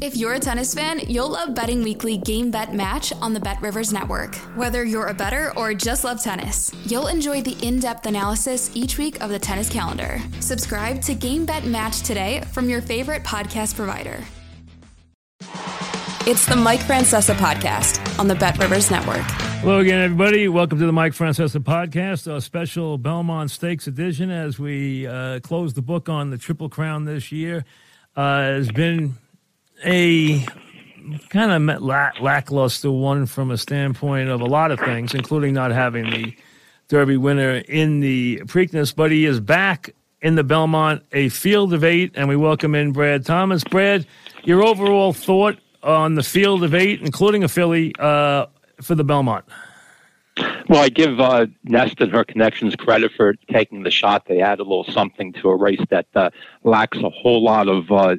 If you're a tennis fan, you'll love Betting Weekly Game Bet Match on the Bet Rivers Network. Whether you're a better or just love tennis, you'll enjoy the in depth analysis each week of the tennis calendar. Subscribe to Game Bet Match today from your favorite podcast provider. It's the Mike Francesa podcast on the Bet Rivers Network. Hello again, everybody. Welcome to the Mike Francesa podcast, a special Belmont Stakes edition as we uh, close the book on the Triple Crown this year. Uh, has been a kind of lackluster one from a standpoint of a lot of things, including not having the Derby winner in the Preakness, but he is back in the Belmont, a field of eight, and we welcome in Brad Thomas. Brad, your overall thought on the field of eight, including a filly, uh, for the Belmont? Well, I give uh, Nest and her connections credit for taking the shot. They add a little something to a race that uh, lacks a whole lot of uh,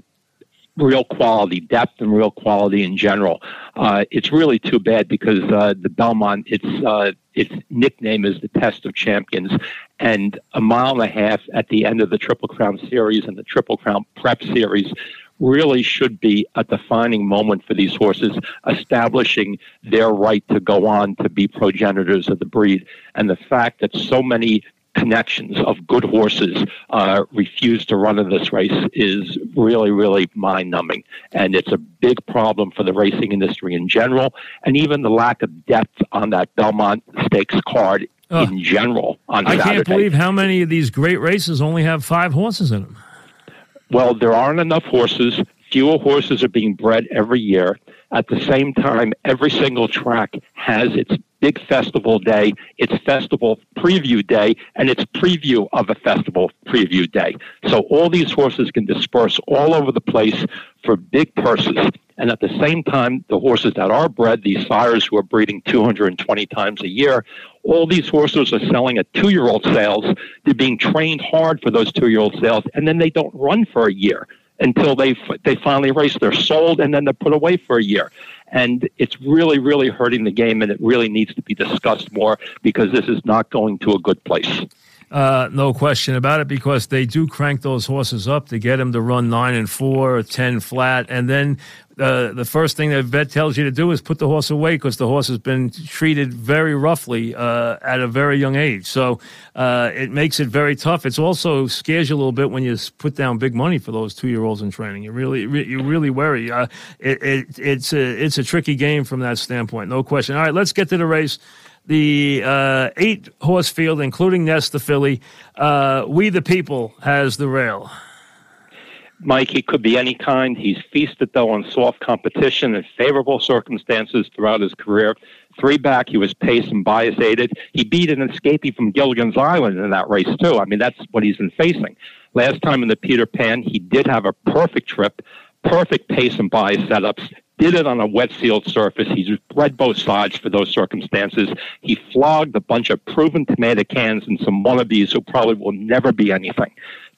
real quality, depth and real quality in general. Uh, it's really too bad because uh, the Belmont, its uh, its nickname is the Test of Champions, and a mile and a half at the end of the Triple Crown Series and the Triple Crown Prep Series really should be a defining moment for these horses, establishing their right to go on to be progenitors of the breed. And the fact that so many connections of good horses uh, refuse to run in this race is really, really mind numbing. And it's a big problem for the racing industry in general, and even the lack of depth on that Belmont Stakes card in general on I Saturday. can't believe how many of these great races only have five horses in them. Well, there aren't enough horses. Fewer horses are being bred every year. At the same time, every single track has its big festival day, its festival preview day, and its preview of a festival preview day. So all these horses can disperse all over the place for big purses. And at the same time, the horses that are bred, these sires who are breeding 220 times a year, all these horses are selling at two year old sales. They're being trained hard for those two year old sales, and then they don't run for a year until they they finally race. They're sold and then they're put away for a year and it's really, really hurting the game, and it really needs to be discussed more because this is not going to a good place. Uh, no question about it, because they do crank those horses up to get them to run nine and four or ten flat, and then uh, the first thing that vet tells you to do is put the horse away because the horse has been treated very roughly uh, at a very young age. So uh, it makes it very tough. It's also scares you a little bit when you put down big money for those two year olds in training. You really you really worry. Uh, it, it, it's a it's a tricky game from that standpoint, no question. All right, let's get to the race the uh, eight horse field, including Nest the filly. Uh, we the people has the rail. Mike, he could be any kind. He's feasted, though, on soft competition and favorable circumstances throughout his career. Three back, he was pace and bias aided. He beat an escapee from Gilligan's Island in that race, too. I mean, that's what he's been facing. Last time in the Peter Pan, he did have a perfect trip, perfect pace and bias setups, did it on a wet sealed surface. He's bred both sides for those circumstances. He flogged a bunch of proven tomato cans and some wannabes who probably will never be anything.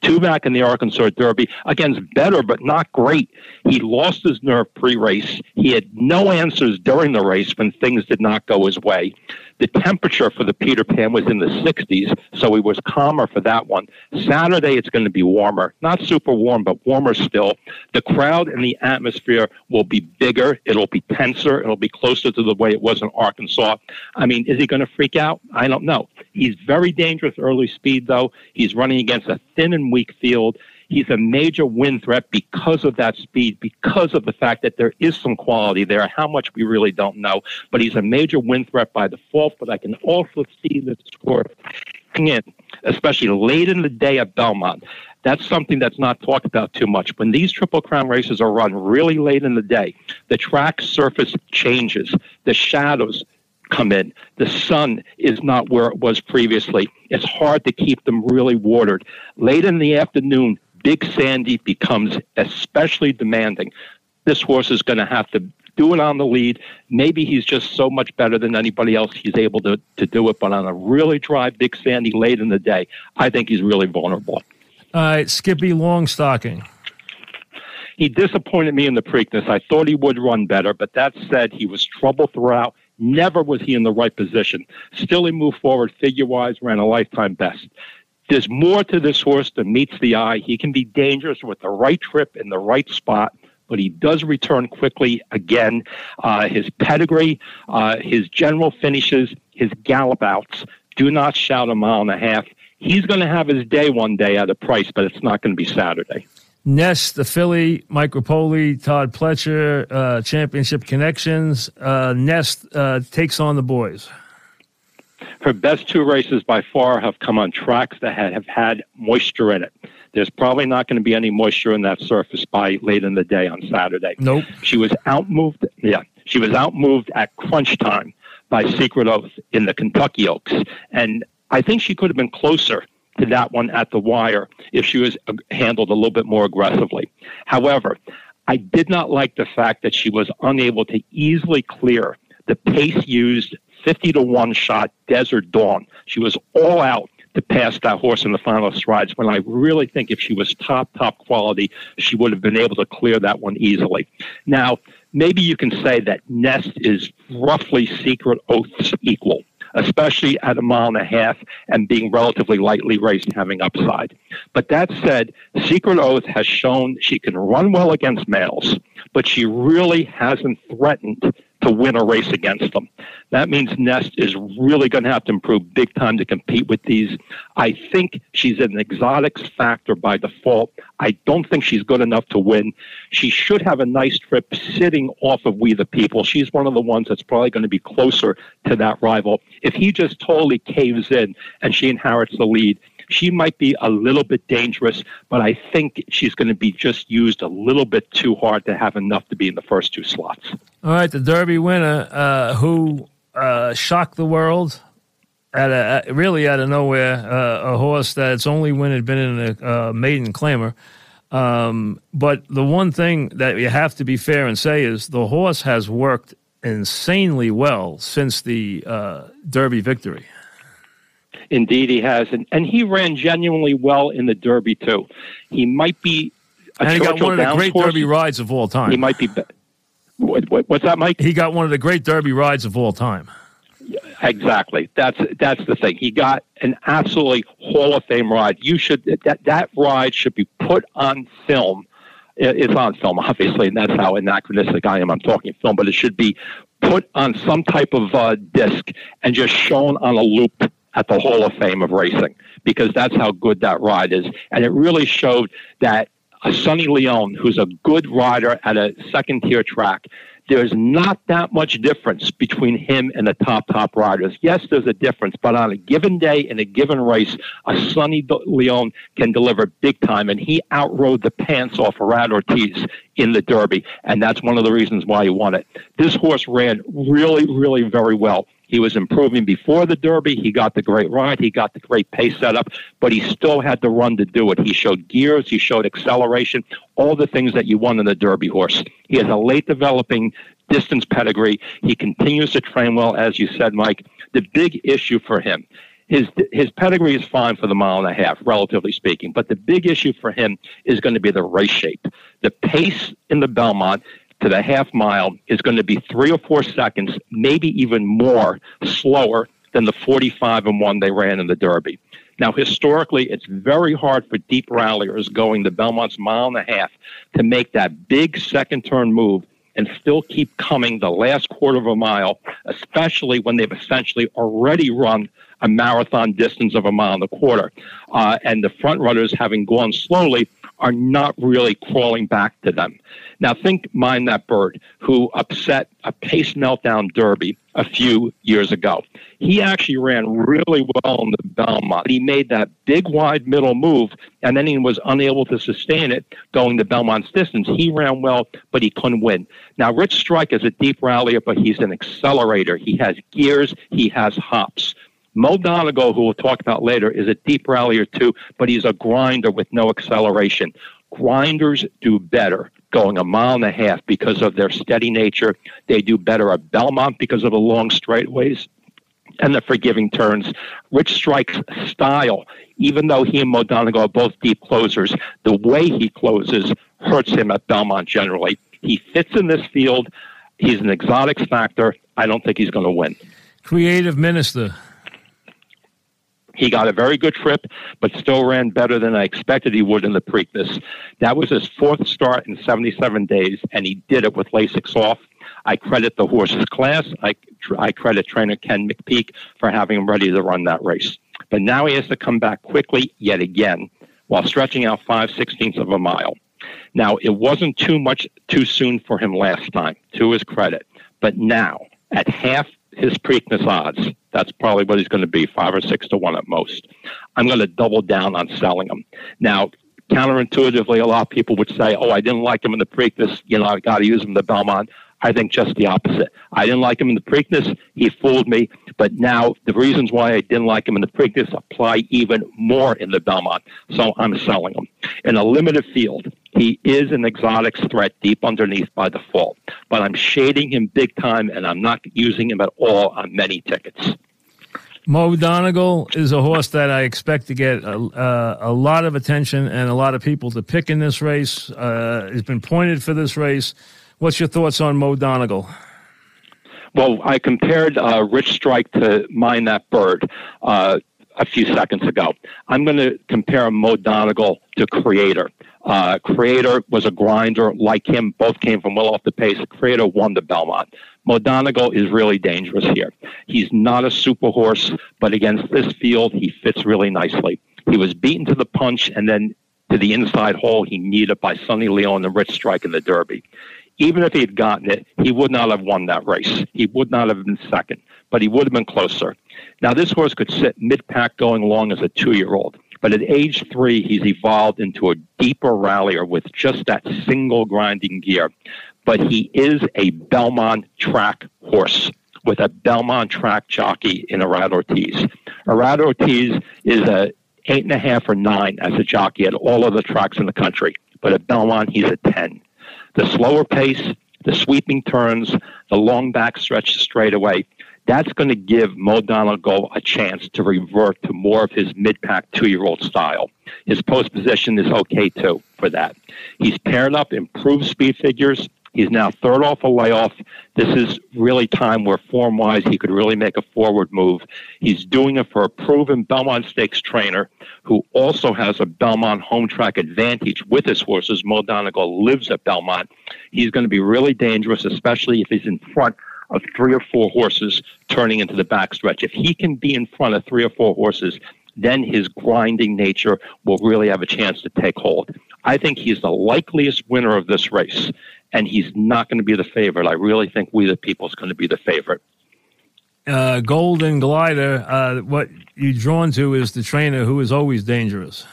Two back in the Arkansas Derby against better but not great. He lost his nerve pre-race. He had no answers during the race when things did not go his way. The temperature for the Peter Pan was in the 60s, so he was calmer for that one. Saturday, it's going to be warmer. Not super warm, but warmer still. The crowd and the atmosphere will be bigger. It'll be tenser. It'll be closer to the way it was in Arkansas. I mean, is he going to freak out? I don't know. He's very dangerous early speed, though. He's running against a thin and weak field. He's a major win threat because of that speed, because of the fact that there is some quality there. How much we really don't know, but he's a major win threat by default. But I can also see the score in, especially late in the day at Belmont. That's something that's not talked about too much. When these Triple Crown races are run really late in the day, the track surface changes, the shadows come in. The sun is not where it was previously. It's hard to keep them really watered. Late in the afternoon, Big Sandy becomes especially demanding. This horse is going to have to do it on the lead. Maybe he's just so much better than anybody else. He's able to, to do it. But on a really dry, big sandy late in the day, I think he's really vulnerable. All right, Skippylongstocking. He disappointed me in the Preakness. I thought he would run better, but that said, he was trouble throughout. Never was he in the right position. Still, he moved forward figure wise, ran a lifetime best. There's more to this horse than meets the eye. He can be dangerous with the right trip in the right spot, but he does return quickly again. Uh, his pedigree, uh, his general finishes, his gallop outs do not shout a mile and a half. He's going to have his day one day at a price, but it's not going to be Saturday. Nest, the Filly, Mike Repole, Todd Pletcher, uh, Championship Connections. Uh, Nest uh, takes on the boys. Her best two races by far have come on tracks that have had moisture in it. There's probably not going to be any moisture in that surface by late in the day on Saturday. Nope. She was outmoved. Yeah, she was outmoved at crunch time by Secret Oath in the Kentucky Oaks, and I think she could have been closer to that one at the wire if she was uh, handled a little bit more aggressively. However, I did not like the fact that she was unable to easily clear the pace used 50 to 1 shot Desert Dawn. She was all out to pass that horse in the final strides when I really think if she was top, top quality, she would have been able to clear that one easily. Now, maybe you can say that Nest is roughly Secret Oath's equal especially at a mile and a half and being relatively lightly raced and having upside. But that said, Secret Oath has shown she can run well against males, but she really hasn't threatened to win a race against them. That means Nest is really going to have to improve big time to compete with these. I think she's an exotics factor by default. I don't think she's good enough to win. She should have a nice trip sitting off of We the People. She's one of the ones that's probably going to be closer to that rival. If he just totally caves in and she inherits the lead, she might be a little bit dangerous, but I think she's going to be just used a little bit too hard to have enough to be in the first two slots. All right, the Derby winner uh, who uh, shocked the world at a really out of nowhere, uh, a horse that's only win had been in a uh, maiden claimer. Um, but the one thing that you have to be fair and say is the horse has worked insanely well since the uh, Derby victory. Indeed, he has, and and he ran genuinely well in the Derby too. He might be. and he got one of the great horse. Derby rides of all time. He might be. What, what, what's that, Mike? He got one of the great Derby rides of all time. Exactly. That's that's the thing. He got an absolutely Hall of Fame ride. You should that that ride should be put on film. It's on film, obviously, and that's how anachronistic I am. I'm talking film, but it should be put on some type of uh, disc and just shown on a loop at the Hall of Fame of racing because that's how good that ride is. And it really showed that Sonny Leon, who's a good rider at a second tier track, there's not that much difference between him and the top, top riders. Yes, there's a difference, but on a given day in a given race, a Sonny Leon can deliver big time, and he outrode the pants off Irad Ortiz in the Derby, and that's one of the reasons why he won it. This horse ran really, really very well. He was improving before the Derby. He got the great ride. He got the great pace setup, but he still had to run to do it. He showed gears. He showed acceleration, all the things that you want in a Derby horse. He has a late developing distance pedigree. He continues to train well, as you said, Mike. The big issue for him his his pedigree is fine for the mile and a half, relatively speaking. But the big issue for him is going to be the race shape. The pace in the Belmont to the half mile is going to be three or four seconds, maybe even more slower than the 45 and 1 they ran in the Derby. Now, historically, it's very hard for deep ralliers going the Belmont's mile and a half to make that big second turn move and still keep coming the last quarter of a mile, especially when they've essentially already run a marathon distance of a mile and a quarter. Uh, and the front runners, having gone slowly, are not really crawling back to them. Now, think Mine That Bird, who upset a pace meltdown derby a few years ago. He actually ran really well in the Belmont. He made that big wide middle move, and then he was unable to sustain it going the Belmont's distance. He ran well, but he couldn't win. Now, Rich Strike is a deep rallier, but he's an accelerator. He has gears, he has hops. Mo Donegal, who we'll talk about later, is a deep rallier too, but he's a grinder with no acceleration. Grinders do better going a mile and a half because of their steady nature. They do better at Belmont because of the long straightaways and the forgiving turns. Rich Strike's style, even though he and Mo Donegal are both deep closers, the way he closes hurts him at Belmont generally. He fits in this field. He's an exotic factor. I don't think he's going to win. Creative minister. He got a very good trip, but still ran better than I expected he would in the Preakness. That was his fourth start in 77 days, and he did it with Lasix off. I credit the horse's class. I, I credit trainer Ken McPeek for having him ready to run that race. But now he has to come back quickly yet again while stretching out five sixteenths of a mile. Now, it wasn't too much too soon for him last time, to his credit. But now, at half his Preakness odds, that's probably what he's going to be, five or six to one at most. I'm going to double down on selling him. Now, counterintuitively, a lot of people would say, oh, I didn't like him in the Preakness. You know, I've got to use him in the Belmont. I think just the opposite. I didn't like him in the Preakness. He fooled me. But now the reasons why I didn't like him in the Preakness apply even more in the Belmont. So I'm selling him. In a limited field, he is an exotics threat deep underneath by default. But I'm shading him big time, and I'm not using him at all on many tickets. Mo Donegal is a horse that I expect to get a, uh, a lot of attention and a lot of people to pick in this race. Uh, has been pointed for this race. What's your thoughts on Mo Donegal? Well, I compared uh, Rich Strike to Mine That Bird uh, a few seconds ago. I'm going to compare Mo Donegal to Creator. Uh, Creator was a grinder like him. Both came from well off the pace. Creator won the Belmont. Mo is really dangerous here. He's not a super horse, but against this field, he fits really nicely. He was beaten to the punch and then to the inside hole. He needed by Sonny Leon and the Rich Strike in the Derby even if he had gotten it, he would not have won that race. He would not have been second, but he would have been closer. Now, this horse could sit mid pack going along as a two year old, but at age three, he's evolved into a deeper rallier with just that single grinding gear. But he is a Belmont track horse with a Belmont track jockey in Irad Ortiz. Irad Ortiz is a eight and a half or nine as a jockey at all of the tracks in the country, but at Belmont, he's a 10 the slower pace, the sweeping turns, the long back stretch straightaway, that's going to give Mo Donegal a chance to revert to more of his mid-pack two-year-old style. His post position is okay too for that. He's paired up improved speed figures, He's now third off a layoff. This is really time where form wise he could really make a forward move. He's doing it for a proven Belmont Stakes trainer who also has a Belmont home track advantage with his horses. Mo Donegal lives at Belmont. He's going to be really dangerous, especially if he's in front of three or four horses turning into the backstretch. If he can be in front of three or four horses, then his grinding nature will really have a chance to take hold. I think he's the likeliest winner of this race and he's not going to be the favorite. I really think we the people is going to be the favorite. Uh, Golden Glider, uh, what you're drawn to is the trainer who is always dangerous.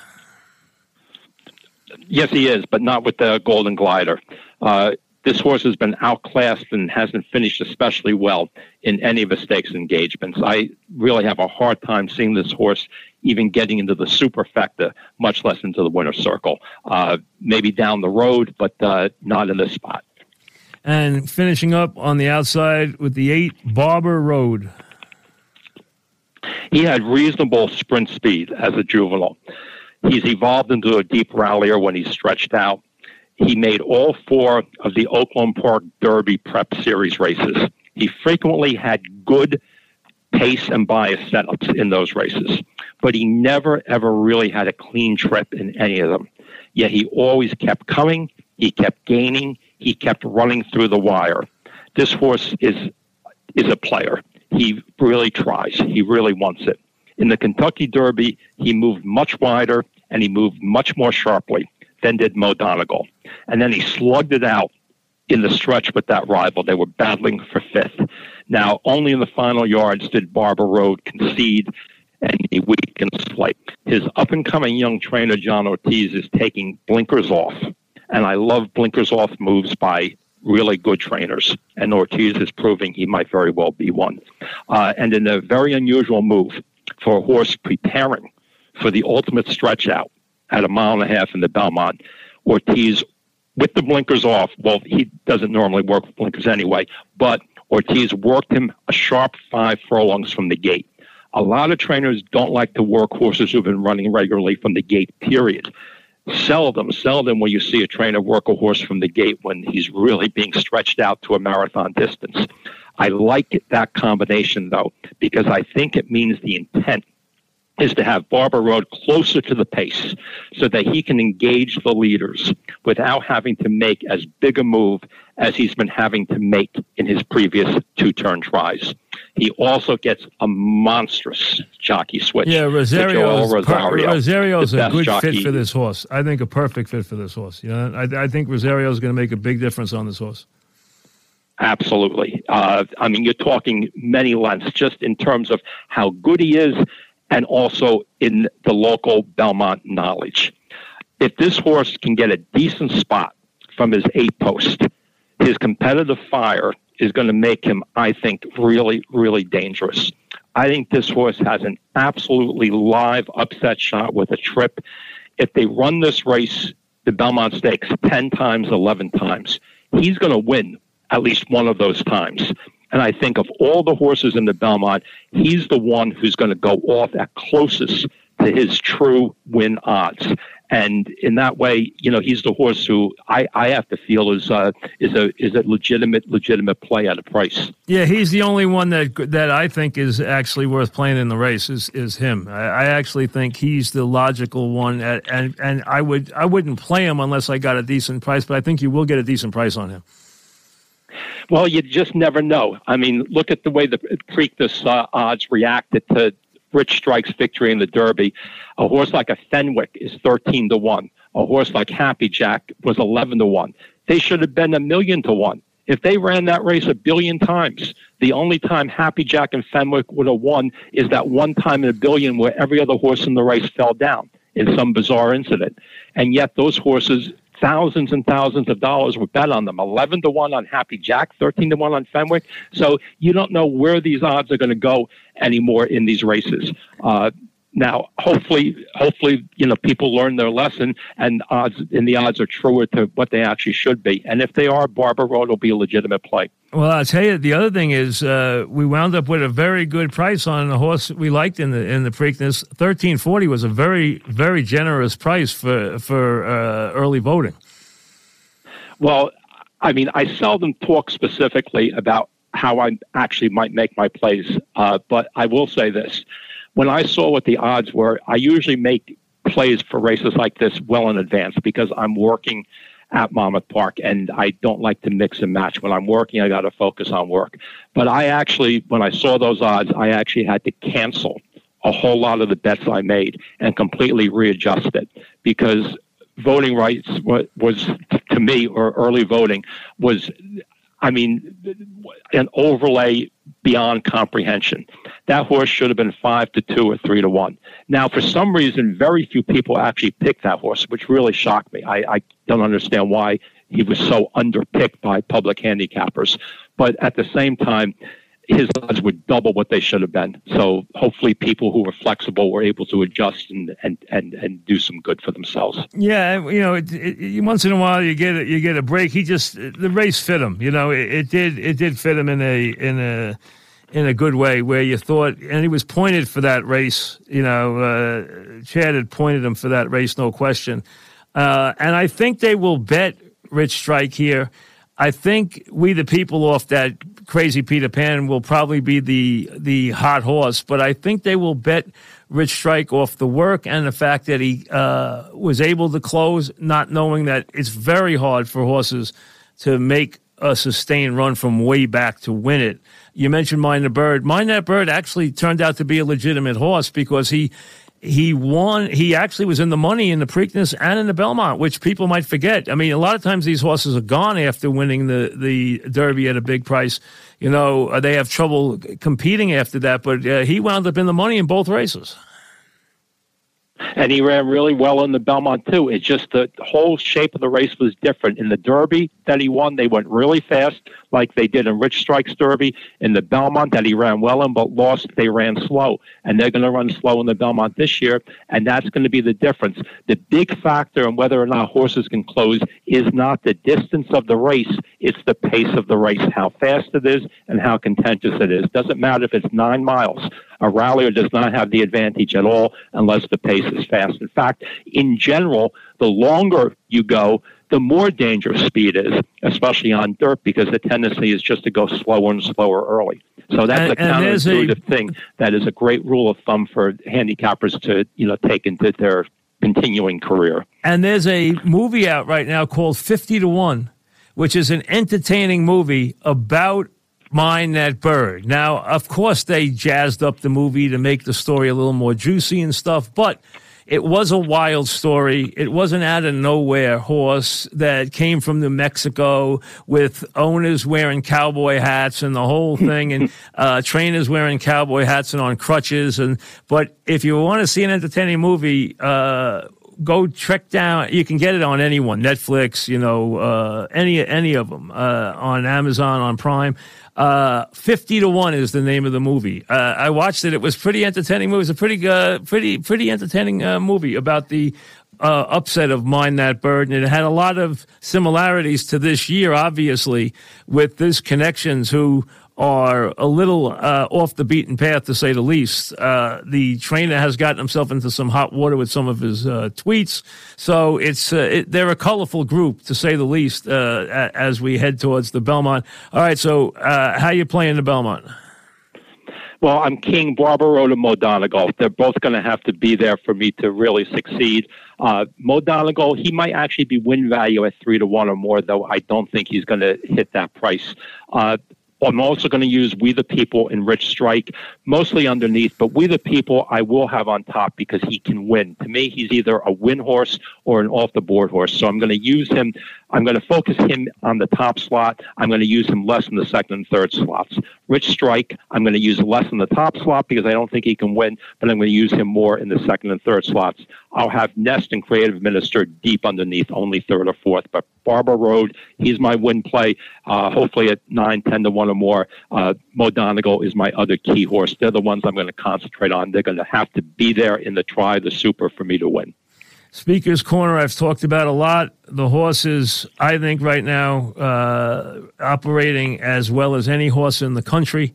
Yes, he is, but not with the Golden Glider. Uh, this horse has been outclassed and hasn't finished especially well in any of his stakes engagements. I really have a hard time seeing this horse even getting into the superfecta, much less into the winner's circle. Uh, maybe down the road, but uh, not in this spot. And finishing up on the outside with the eight Barber Road. He had reasonable sprint speed as a juvenile. He's evolved into a deep rallier when he's stretched out. He made all four of the Oaklawn Park Derby Prep Series races. He frequently had good pace and bias setups in those races, but he never ever really had a clean trip in any of them. Yet he always kept coming, he kept gaining, he kept running through the wire. This horse is is a player. He really tries. He really wants it. In the Kentucky Derby, he moved much wider and he moved much more sharply than did Mo Donegal. And then he slugged it out in the stretch with that rival. They were battling for fifth. Now, only in the final yards did Barber Road concede any weakened slight. His up and coming young trainer, John Ortiz, is taking blinkers off. And I love blinkers off moves by really good trainers. And Ortiz is proving he might very well be one. Uh, and in a very unusual move for a horse preparing for the ultimate stretch out at a mile and a half in the Belmont, Ortiz with the blinkers off. Well, he doesn't normally work with blinkers anyway, but Ortiz worked him a sharp five furlongs from the gate. A lot of trainers don't like to work horses who've been running regularly from the gate, period. Seldom, seldom will you see a trainer work a horse from the gate when he's really being stretched out to a marathon distance. I like that combination, though, because I think it means the intent is to have Barber Road closer to the pace so that he can engage the leaders without having to make as big a move as he's been having to make in his previous two turn tries. He also gets a monstrous jockey switch. Yeah, Rosario. Rosario Rosario's a good jockey. fit for this horse. I think a perfect fit for this horse. You know, I, I think Rosario is going to make a big difference on this horse. Absolutely. Uh, I mean, you're talking many lengths just in terms of how good he is and also in the local Belmont knowledge. If this horse can get a decent spot from his eight post, his competitive fire is going to make him, I think, really, really dangerous. I think this horse has an absolutely live upset shot with a trip. If they run this race, the Belmont Stakes, 10 times, 11 times, he's going to win at least one of those times. And I think of all the horses in the Belmont, he's the one who's going to go off at closest to his true win odds. And in that way, you know, he's the horse who I, I have to feel is uh, is a is a legitimate legitimate play at a price. Yeah, he's the only one that that I think is actually worth playing in the race is is him. I, I actually think he's the logical one, at, and and I would I wouldn't play him unless I got a decent price, but I think you will get a decent price on him. Well, you just never know. I mean, look at the way the Preakness uh, odds reacted to Rich Strike's victory in the Derby. A horse like a Fenwick is 13 to 1. A horse like Happy Jack was 11 to 1. They should have been a million to 1. If they ran that race a billion times, the only time Happy Jack and Fenwick would have won is that one time in a billion where every other horse in the race fell down in some bizarre incident. And yet those horses thousands and thousands of dollars were bet on them 11 to 1 on Happy Jack, 13 to 1 on Fenwick. So you don't know where these odds are going to go anymore in these races. Uh, now, hopefully, hopefully, you know, people learn their lesson, and odds and the odds are truer to what they actually should be. And if they are, Barber Road will be a legitimate play. Well, I'll tell you, the other thing is uh, we wound up with a very good price on a horse we liked in the in the Preakness. Thirteen forty was a very very generous price for for uh, early voting. Well, I mean, I seldom talk specifically about how I actually might make my plays, uh, but I will say this when I saw what the odds were, I usually make plays for races like this well in advance because I'm working at Monmouth Park and I don't like to mix and match. When I'm working, I got to focus on work. But I actually, when I saw those odds, I actually had to cancel a whole lot of the bets I made and completely readjust it because voting rights was, was to me, or early voting was I mean, an overlay beyond comprehension. That horse should have been five to two or three to one. Now, for some reason, very few people actually picked that horse, which really shocked me. I, I don't understand why he was so underpicked by public handicappers. But at the same time, his odds were double what they should have been. So hopefully, people who were flexible were able to adjust and and and, and do some good for themselves. Yeah, you know, it, it, once in a while you get a, you get a break. He just the race fit him. You know, it, it did it did fit him in a in a in a good way where you thought, and he was pointed for that race. You know, uh, Chad had pointed him for that race, no question. Uh, and I think they will bet Rich Strike here. I think we, the people, off that crazy Peter Pan, will probably be the the hot horse. But I think they will bet Rich Strike off the work and the fact that he uh, was able to close, not knowing that it's very hard for horses to make a sustained run from way back to win it. You mentioned Mine the Bird. Mine that Bird actually turned out to be a legitimate horse because he he won. He actually was in the money in the Preakness and in the Belmont, which people might forget. I mean, a lot of times these horses are gone after winning the the Derby at a big price. You know, they have trouble competing after that. But uh, he wound up in the money in both races. And he ran really well in the Belmont too. It's just the whole shape of the race was different. In the Derby that he won, they went really fast, like they did in Rich Strike's Derby. In the Belmont that he ran well in but lost, they ran slow, and they're going to run slow in the Belmont this year, and that's going to be the difference. The big factor in whether or not horses can close is not the distance of the race; it's the pace of the race, how fast it is, and how contentious it is. Doesn't matter if it's nine miles. A rallier does not have the advantage at all unless the pace is fast. In fact, in general, the longer you go, the more dangerous speed is, especially on dirt, because the tendency is just to go slower and slower early. So that's and, a counterintuitive a, thing that is a great rule of thumb for handicappers to you know take into their continuing career. And there's a movie out right now called Fifty to One, which is an entertaining movie about Mine That Bird. Now, of course, they jazzed up the movie to make the story a little more juicy and stuff, but it was a wild story. It wasn't out of nowhere horse that came from New Mexico with owners wearing cowboy hats and the whole thing, and uh, trainers wearing cowboy hats and on crutches. And but if you want to see an entertaining movie. Uh, go check down. You can get it on anyone, Netflix, you know, uh, any any of them, uh, on Amazon, on Prime. Uh, Fifty to One is the name of the movie. Uh, I watched it. It was pretty entertaining movie. It was a pretty uh, pretty pretty entertaining uh, movie about the uh, upset of Mine That Bird, and it had a lot of similarities to this year, obviously, with this connections who are a little uh, off the beaten path, to say the least. Uh, the trainer has gotten himself into some hot water with some of his uh, tweets, so it's uh, it, they're a colorful group, to say the least, uh, as we head towards the Belmont. All right, so uh, how you playing the Belmont? Well, I'm King Barber Road and Mo Donegal. They're both going to have to be there for me to really succeed. Uh, Mo Donegal, he might actually be win value at three to one or more, though I don't think he's going to hit that price. Uh, I'm also going to use We the People in Rich Strike, mostly underneath, but We the People I will have on top because he can win. To me, he's either a win horse or an off the board horse. So I'm going to use him. I'm going to focus him on the top slot. I'm going to use him less in the second and third slots. Rich Strike, I'm going to use less in the top slot because I don't think he can win, but I'm going to use him more in the second and third slots. I'll have Nest and Creative Minister deep underneath, only third or fourth. But Barber Road, he's my win play. Uh, hopefully at nine, ten to one or more. Uh, Mo Donegal is my other key horse. They're the ones I'm going to concentrate on. They're going to have to be there in the try, the super for me to win. Speaker's Corner, I've talked about a lot. The horse is, I think, right now, uh, operating as well as any horse in the country.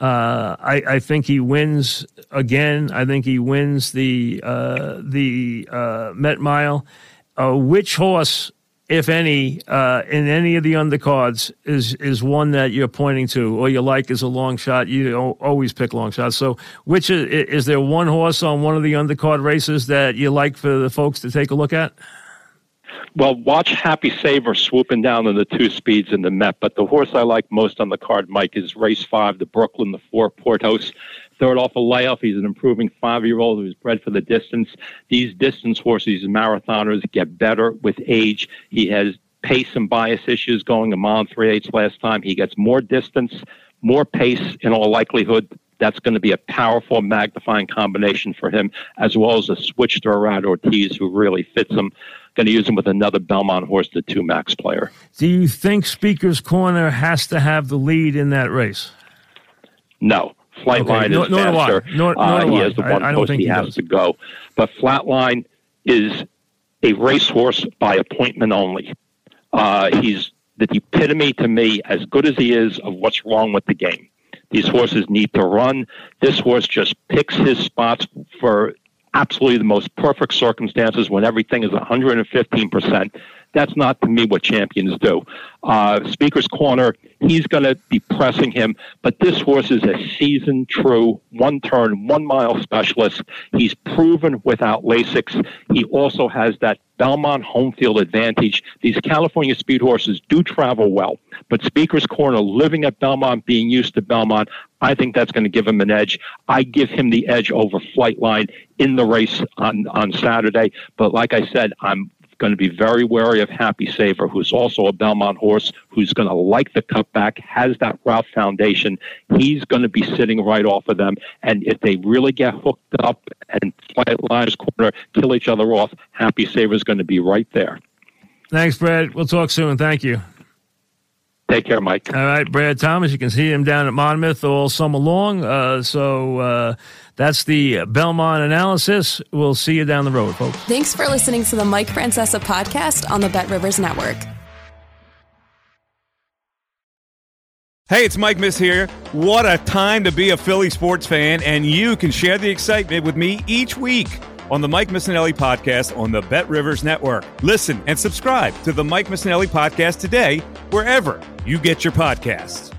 Uh, I, I, think he wins again. I think he wins the uh, the uh, Met Mile. Uh, which horse if any, uh, in any of the undercards, is is one that you're pointing to or you like as a long shot? You always pick long shots. So, which is, is there one horse on one of the undercard races that you like for the folks to take a look at? Well, watch Happy Saver swooping down in the two speeds in the Met. But the horse I like most on the card, Mike, is race five, the Brooklyn, the four Porthos third off a layoff. He's an improving five year old who's bred for the distance. These distance horses, these marathoners, get better with age. He has pace and bias issues going a mile and three eighths last time. He gets more distance, more pace in all likelihood. That's going to be a powerful magnifying combination for him, as well as a switch to Irad Ortiz, who really fits him. Going to use him with another Belmont horse, the two max player. Do you think Speaker's Corner has to have the lead in that race? No. Flightline okay. is no, faster. Nor, nor uh, he has the one I, I post he, he has to go. But Flightline is a racehorse by appointment only. Uh, he's the epitome to me, as good as he is, of what's wrong with the game. These horses need to run. This horse just picks his spots for absolutely the most perfect circumstances when everything is 115%. That's not to me what champions do. Uh, Speaker's Corner, he's going to be pressing him, but this horse is a seasoned, true, one turn, one mile specialist. He's proven without Lasix. He also has that Belmont home field advantage. These California speed horses do travel well, but Speaker's Corner, living at Belmont, being used to Belmont, I think that's going to give him an edge. I give him the edge over Flightline in the race on, on Saturday. But like I said, I'm going to be very wary of Happy Saver, who's also a Belmont horse, who's going to like the cutback, has that route foundation. He's going to be sitting right off of them. And if they really get hooked up and fight Lions corner, kill each other off. Happy Saver is going to be right there. Thanks, Brad. We'll talk soon. Thank you. Take care, Mike. All right, Brad Thomas. You can see him down at Monmouth all summer long. Uh, so uh, that's the Belmont analysis. We'll see you down the road, folks. Thanks for listening to the Mike Francesa podcast on the Bet Rivers Network. Hey, it's Mike Miss here. What a time to be a Philly sports fan, and you can share the excitement with me each week on the Mike Missanelli podcast on the Bet Rivers Network. Listen and subscribe to the Mike Missanelli podcast today, wherever you get your podcasts.